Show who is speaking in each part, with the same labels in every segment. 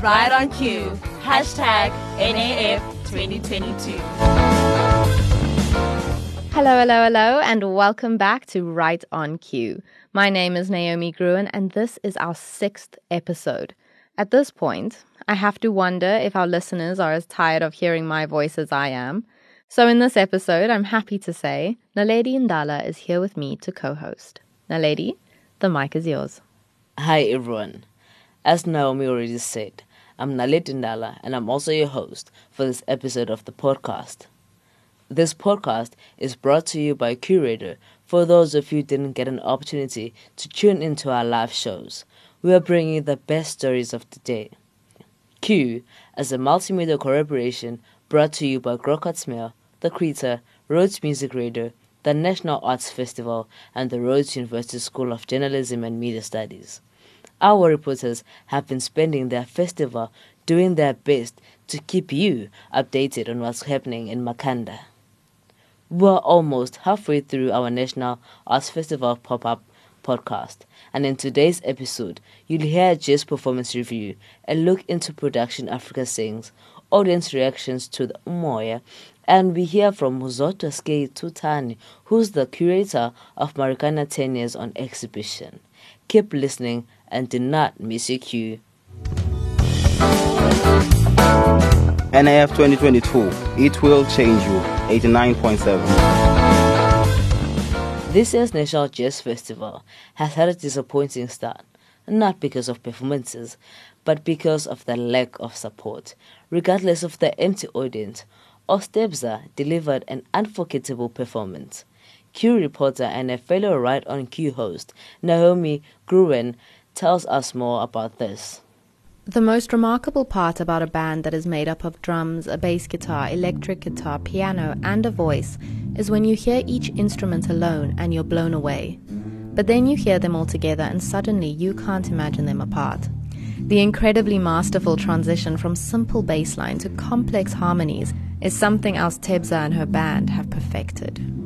Speaker 1: Right on cue. Hashtag NAF 2022.
Speaker 2: Hello, hello, hello, and welcome back to Right on Cue. My name is Naomi Gruen, and this is our sixth episode. At this point, I have to wonder if our listeners are as tired of hearing my voice as I am. So, in this episode, I'm happy to say Naledi Ndala is here with me to co host. Naledi, the mic is yours.
Speaker 3: Hi, everyone. As Naomi already said, I'm Naledi Ndala, and I'm also your host for this episode of the podcast. This podcast is brought to you by Curator for those of you who didn't get an opportunity to tune into our live shows. We are bringing you the best stories of the day. Q as a multimedia collaboration brought to you by Grocott's Mail, The Creator, Rhodes Music Radio, the National Arts Festival, and the Rhodes University School of Journalism and Media Studies. Our reporters have been spending their festival doing their best to keep you updated on what's happening in Makanda. We're almost halfway through our National Arts Festival pop up podcast, and in today's episode, you'll hear jazz performance review, a look into Production Africa Sings, audience reactions to the Umoya, and we hear from Muzotwa Skei Tutani, who's the curator of Marikana 10 Years on exhibition. Keep listening and do not miss your cue.
Speaker 4: NAF 2022, it will change you. 89.7.
Speaker 3: This year's National Jazz Festival has had a disappointing start, not because of performances, but because of the lack of support. Regardless of the empty audience, Ostebza delivered an unforgettable performance. Q reporter and a fellow Right on Cue host, Naomi Gruen, tells us more about this.
Speaker 2: The most remarkable part about a band that is made up of drums, a bass guitar, electric guitar, piano, and a voice is when you hear each instrument alone and you're blown away. But then you hear them all together and suddenly you can't imagine them apart. The incredibly masterful transition from simple bass line to complex harmonies is something else Tebza and her band have perfected.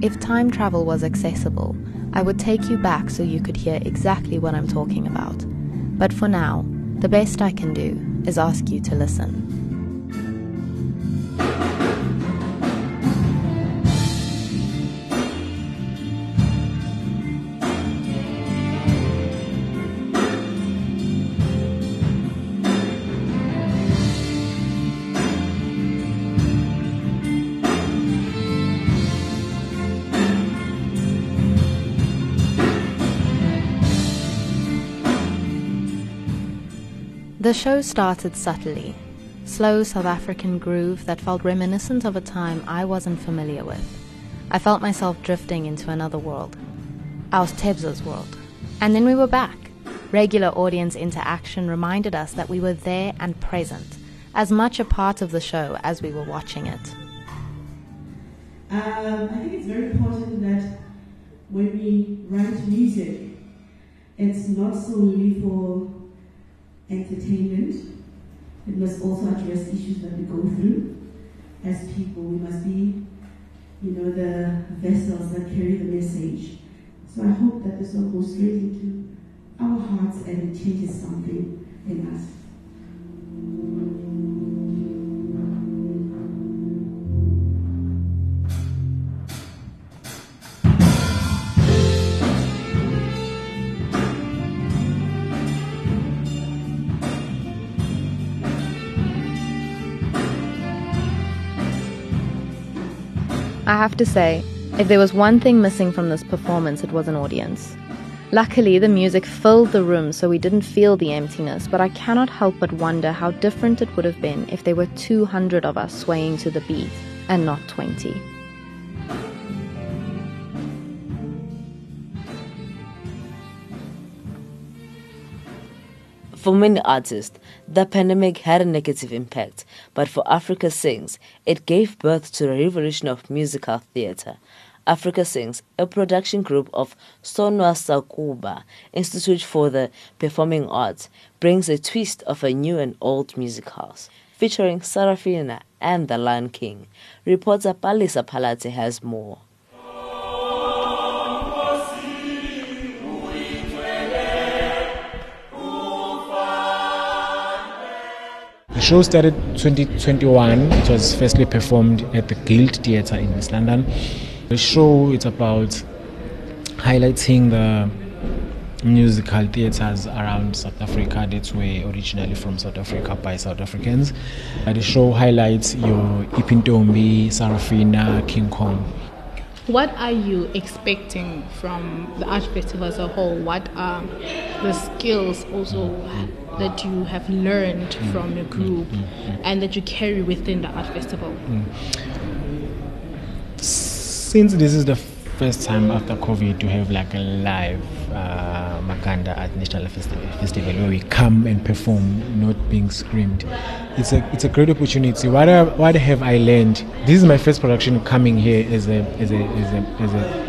Speaker 2: If time travel was accessible, I would take you back so you could hear exactly what I'm talking about. But for now, the best I can do is ask you to listen. The show started subtly, slow South African groove that felt reminiscent of a time I wasn't familiar with. I felt myself drifting into another world. Our Tebza's world. And then we were back. Regular audience interaction reminded us that we were there and present, as much a part of the show as we were watching it.
Speaker 5: Um, I think it's very important that when we write music, it's not solely for entertainment. It must also address issues that we go through as people. We must be, you know, the vessels that carry the message. So I hope that this will go straight into our hearts and it changes something in us.
Speaker 2: I have to say, if there was one thing missing from this performance, it was an audience. Luckily, the music filled the room so we didn't feel the emptiness, but I cannot help but wonder how different it would have been if there were 200 of us swaying to the beat and not 20.
Speaker 3: For many artists, the pandemic had a negative impact, but for Africa Sings, it gave birth to a revolution of musical theatre. Africa Sings, a production group of Sonwa Sakuba Institute for the Performing Arts, brings a twist of a new and old music house, featuring Sarafina and the Lion King. Reporter Palisa Palate has more.
Speaker 6: Show started 2021. It was firstly performed at the Guild Theatre in West London. The show is about highlighting the musical theatres around South Africa that were originally from South Africa by South Africans. Uh, the show highlights your Ipi Tombi, Sarafina, King Kong.
Speaker 7: What are you expecting from the art festival as a whole? What are the skills also that you have learned mm. from your mm. group mm. and that you carry within the art festival?
Speaker 6: Since this is the first time after COVID to have like a live uh, Makanda at National Festival, Festival where we come and perform, not being screamed. It's a it's a great opportunity. What what have I learned? This is my first production coming here as a as a as a as a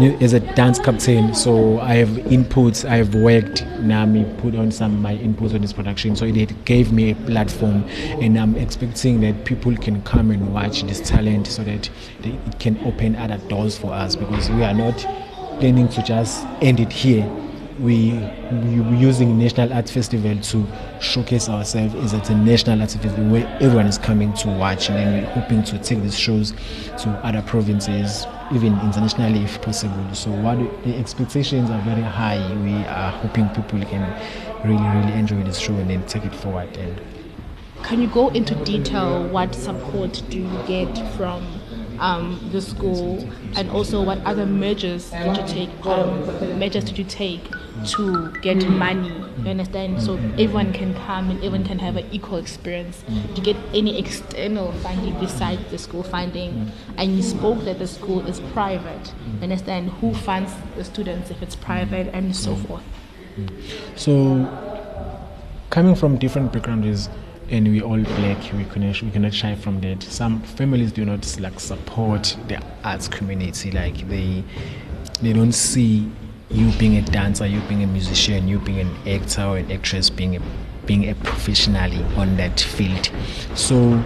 Speaker 6: as a dance captain, so I have inputs. I have worked. Nami put on some my inputs on this production, so it gave me a platform, and I'm expecting that people can come and watch this talent, so that they, it can open other doors for us because we are not planning to just end it here. We we using National Arts Festival to showcase ourselves as it's a national arts festival where everyone is coming to watch, and then we're hoping to take these shows to other provinces, even internationally if possible. So what the expectations are very high. We are hoping people can really really enjoy this show and then take it forward and
Speaker 7: Can you go into detail what support do you get from um, the school and also what other measures did you take um, measures did you take to get money you understand? So everyone can come and everyone can have an equal experience. To get any external funding besides the school funding. And you spoke that the school is private you understand? Who funds the students if it's private and so forth?
Speaker 6: So, coming from different backgrounds, and we all black, we cannot we cannot shy from that. Some families do not like support the arts community, like they they don't see you being a dancer, you being a musician, you being an actor or an actress, being a being a professionally on that field. So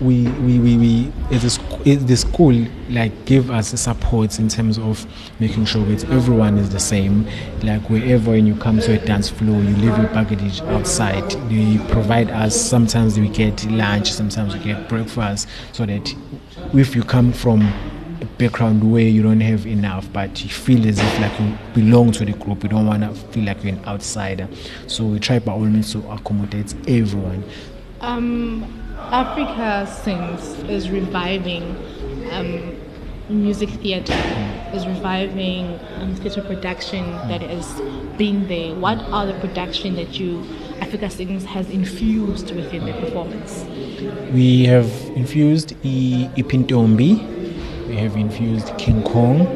Speaker 6: we we, we, we the school like give us support in terms of making sure that everyone is the same. Like wherever when you come to a dance floor you leave your baggage outside. They provide us sometimes we get lunch sometimes we get breakfast so that if you come from a background where you don't have enough but you feel as if like you belong to the group you don't want to feel like you're an outsider. So we try by all means to accommodate everyone.
Speaker 7: Um, Africa Sings is reviving um, music theatre, is reviving um, theatre production that has been there. What are the production that you, Africa Sings, has infused within the performance?
Speaker 6: We have infused I- Ipi Tombi, we have infused King Kong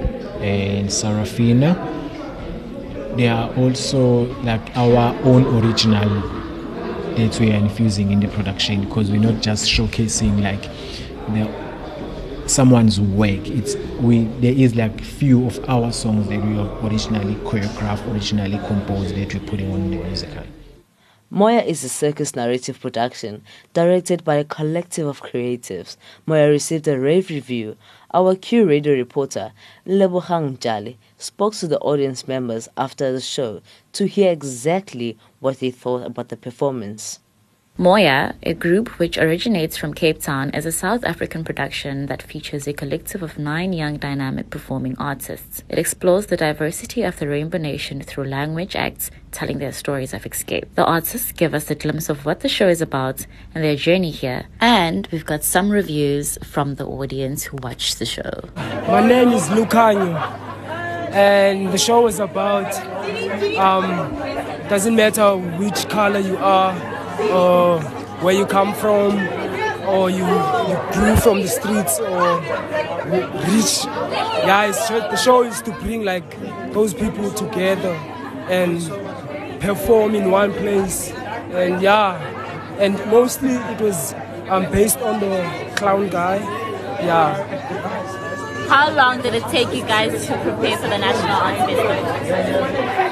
Speaker 6: and Sarafina. They are also like our own original that we are infusing in the production because we're not just showcasing like the, someone's work. It's we there is like few of our songs that we originally choreographed, originally composed that we're putting on the musical.
Speaker 3: Moya is a circus narrative production directed by a collective of creatives. Moya received a rave review. Our radio reporter, Lebohang Jali, spoke to the audience members after the show to hear exactly what they thought about the performance.
Speaker 8: Moya, a group which originates from Cape Town, is a South African production that features a collective of nine young dynamic performing artists. It explores the diversity of the Rainbow Nation through language acts telling their stories of escape. The artists give us a glimpse of what the show is about and their journey here. And we've got some reviews from the audience who watched the show.
Speaker 9: My name is Lucanyo, and the show is about um, doesn't matter which color you are, or where you come from, or you, you grew from the streets, or rich. Yeah, the show is to bring like those people together and perform in one place, and yeah, and mostly it was um, based on the clown guy. Yeah,
Speaker 1: How long did it take you guys to prepare for the National Festival?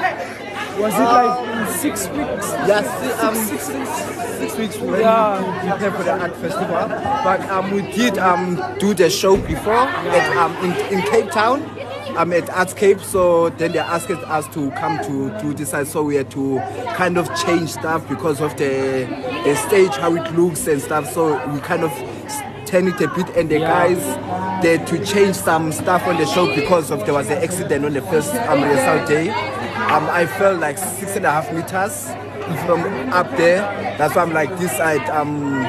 Speaker 9: Was it like six weeks?
Speaker 10: Yes, um,
Speaker 9: six, six weeks.
Speaker 10: six weeks we went
Speaker 9: Yeah.
Speaker 10: to prepare for the art festival. But um, we did um, do the show before at, um, in, in Cape Town. I'm at Artscape, so then they asked us to come to this, side, so we had to kind of change stuff because of the the stage, how it looks and stuff. So we kind of turn it a bit, and the guys they had to change some stuff on the show because of there was an accident on the first um, result day. Um, I fell like six and a half meters from up there. That's why I'm like this side. Um,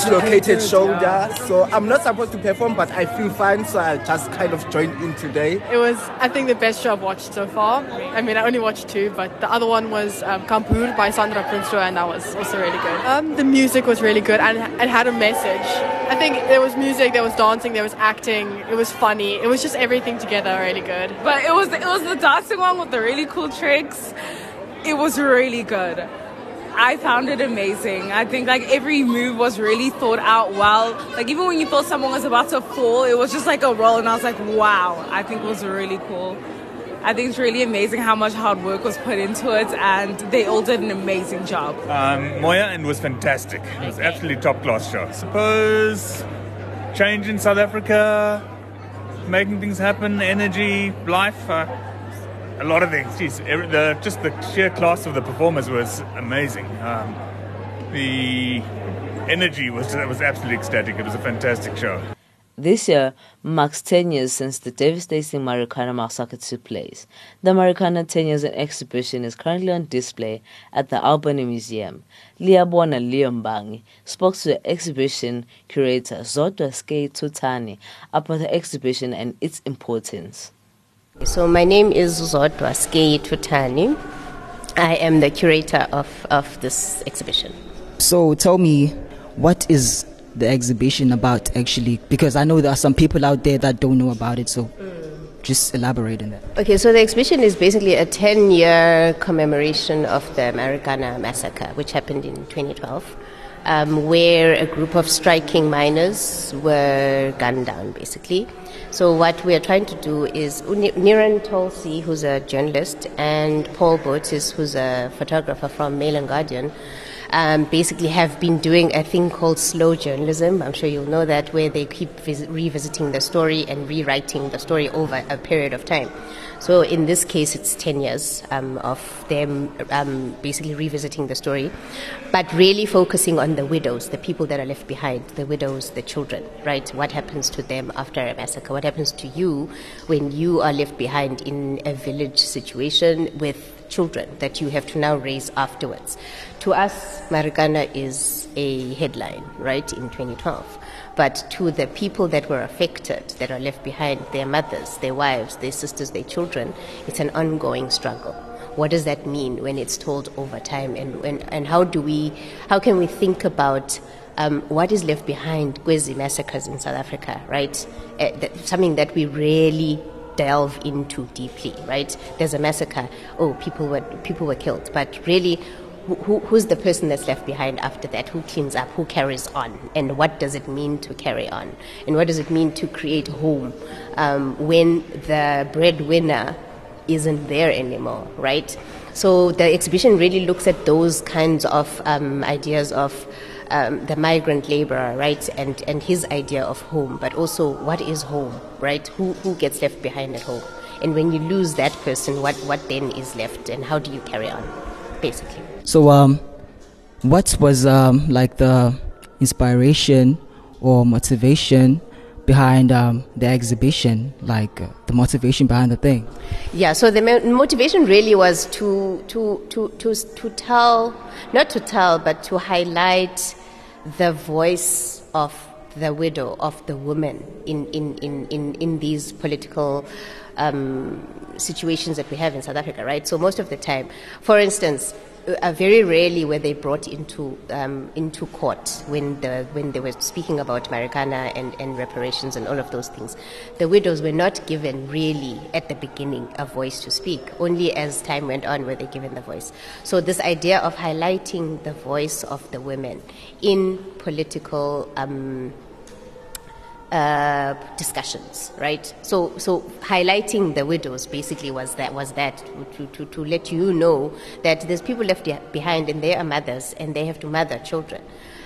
Speaker 10: dislocated shoulder. So I'm not supposed to perform, but I feel fine. So I just kind of joined in today.
Speaker 11: It was, I think, the best show I've watched so far. I mean, I only watched two, but the other one was um, Kampur by Sandra Prinsloo, and that was also really good. Um, the music was really good and it had a message. I think there was music, there was dancing, there was acting, it was funny. It was just everything together really good.
Speaker 12: But it was it was the dancing one with the really cool tricks. It was really good. I found it amazing. I think like every move was really thought out well. Like even when you thought someone was about to fall, it was just like a roll, and I was like, wow. I think it was really cool. I think it's really amazing how much hard work was put into it, and they all did an amazing job.
Speaker 13: Um, Moya and was fantastic. It was absolutely top class show. Suppose change in South Africa, making things happen, energy, life. Uh, a lot of things. The, just the sheer class of the performers was amazing. Um, the energy was was absolutely ecstatic. It was a fantastic show.
Speaker 3: This year marks 10 years since the devastating Marikana massacre took place. The Marikana 10 Years in exhibition is currently on display at the Albany Museum. Liabona Leombangi spoke to the exhibition curator Zodwa Skei Tutani about the exhibition and its importance.
Speaker 14: So my name is Zodwa Skei Tutani. I am the curator of, of this exhibition.
Speaker 15: So tell me, what is the exhibition about actually? Because I know there are some people out there that don't know about it, so just elaborate on that.
Speaker 14: Okay, so the exhibition is basically a 10 year commemoration of the Marikana massacre, which happened in 2012, um, where a group of striking miners were gunned down, basically. So, what we are trying to do is Niren Tolsi, who's a journalist, and Paul Botes, who's a photographer from Mail and Guardian, um, basically have been doing a thing called slow journalism. I'm sure you'll know that, where they keep vis- revisiting the story and rewriting the story over a period of time. So in this case, it's 10 years um, of them um, basically revisiting the story, but really focusing on the widows, the people that are left behind, the widows, the children, right? What happens to them after a massacre? What happens to you when you are left behind in a village situation with children that you have to now raise afterwards? To us, Marikana is a headline, right, in 2012 but to the people that were affected, that are left behind, their mothers, their wives, their sisters, their children, it's an ongoing struggle. What does that mean when it's told over time, and, and, and how do we, how can we think about um, what is left behind Kwezi massacres in South Africa, right? Uh, that, something that we really delve into deeply, right? There's a massacre. Oh, people were people were killed, but really, who, who's the person that's left behind after that? Who cleans up? Who carries on? And what does it mean to carry on? And what does it mean to create home um, when the breadwinner isn't there anymore, right? So the exhibition really looks at those kinds of um, ideas of um, the migrant laborer, right, and, and his idea of home, but also what is home, right? Who, who gets left behind at home? And when you lose that person, what, what then is left, and how do you carry on, basically?
Speaker 15: So, um, what was um, like the inspiration or motivation behind um, the exhibition? Like uh, the motivation behind the thing?
Speaker 14: Yeah, so the mo- motivation really was to, to, to, to, to tell, not to tell, but to highlight the voice of the widow, of the woman in, in, in, in, in these political um, situations that we have in South Africa, right? So most of the time, for instance, uh, very rarely were they brought into um, into court when the when they were speaking about Marikana and, and reparations and all of those things. The widows were not given really at the beginning a voice to speak. Only as time went on were they given the voice. So this idea of highlighting the voice of the women in political. Um, uh, discussions, right? So, so highlighting the widows basically was that was that to, to, to let you know that there's people left behind and they are mothers and they have to mother children.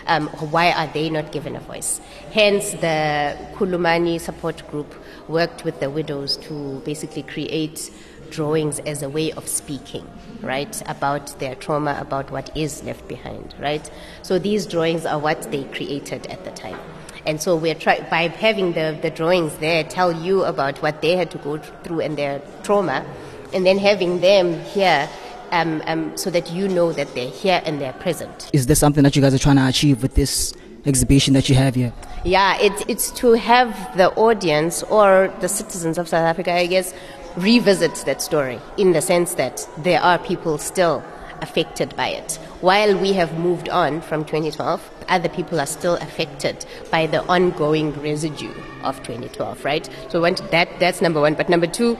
Speaker 14: Um, why are they not given a voice? Hence, the Khulumani support group worked with the widows to basically create drawings as a way of speaking, right, about their trauma, about what is left behind, right? So these drawings are what they created at the time. And so we're trying, by having the, the drawings there, tell you about what they had to go through and their trauma, and then having them here um, um, so that you know that they're here and they're present.
Speaker 15: Is there something that you guys are trying to achieve with this exhibition that you have here?
Speaker 14: Yeah, it's, it's to have the audience or the citizens of South Africa, I guess, revisit that story in the sense that there are people still affected by it. While we have moved on from 2012, other people are still affected by the ongoing residue of 2012, right? So that, that's number one. But number two,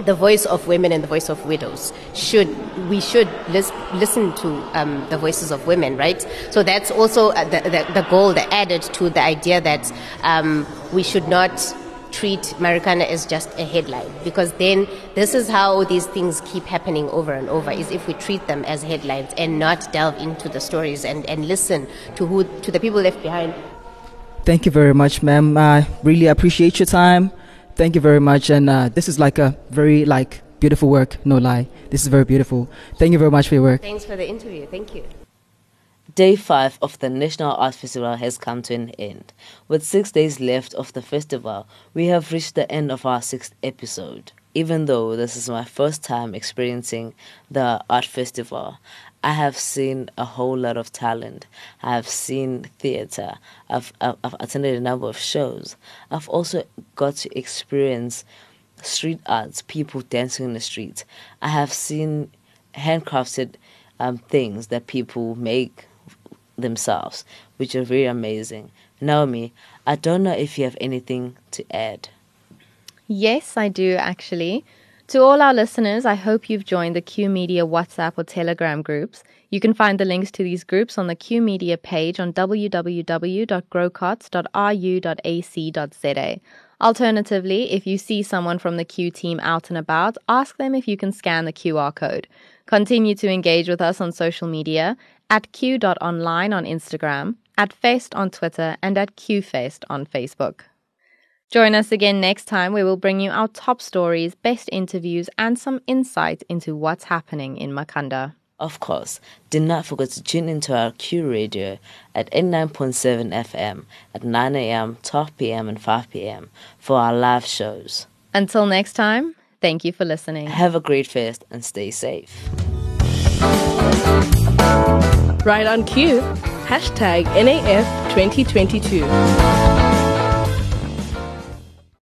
Speaker 14: the voice of women and the voice of widows should we should lis- listen to um, the voices of women right so that's also uh, the, the, the, goal that added to the idea that um, we should not treat Marikana as just a headline because then this is how these things keep happening over and over is if we treat them as headlines and not delve into the stories and, and listen to who to the people left behind.
Speaker 15: Thank you very much, ma'am. I really appreciate your time. Thank you very much. And uh, this is like a very like beautiful work, no lie. This is very beautiful. Thank you very much for your work.
Speaker 14: Thanks for the interview. Thank you.
Speaker 3: Day 5 of the National Art Festival has come to an end. With six days left of the festival, we have reached the end of our sixth episode. Even though this is my first time experiencing the art festival, I have seen a whole lot of talent. I have seen theater. I've, I've, I've attended a number of shows. I've also got to experience street arts, people dancing in the streets. I have seen handcrafted um, things that people make themselves, which are very amazing. Naomi, I don't know if you have anything to add.
Speaker 2: Yes, I do actually. To all our listeners, I hope you've joined the Q Media WhatsApp or Telegram groups. You can find the links to these groups on the Q Media page on www.grocotts.ru.ac.za. Alternatively, if you see someone from the Q team out and about, ask them if you can scan the QR code. Continue to engage with us on social media at q.online on Instagram, at Fest on Twitter, and at QFest on Facebook. Join us again next time we'll bring you our top stories, best interviews, and some insight into what's happening in Makanda.
Speaker 3: Of course, do not forget to tune into our Q radio at 89.7 FM at 9 a.m., 12 p.m., and 5 p.m. for our live shows.
Speaker 2: Until next time, thank you for listening.
Speaker 3: Have a great fest and stay safe.
Speaker 16: Right on cue. Hashtag NAF 2022.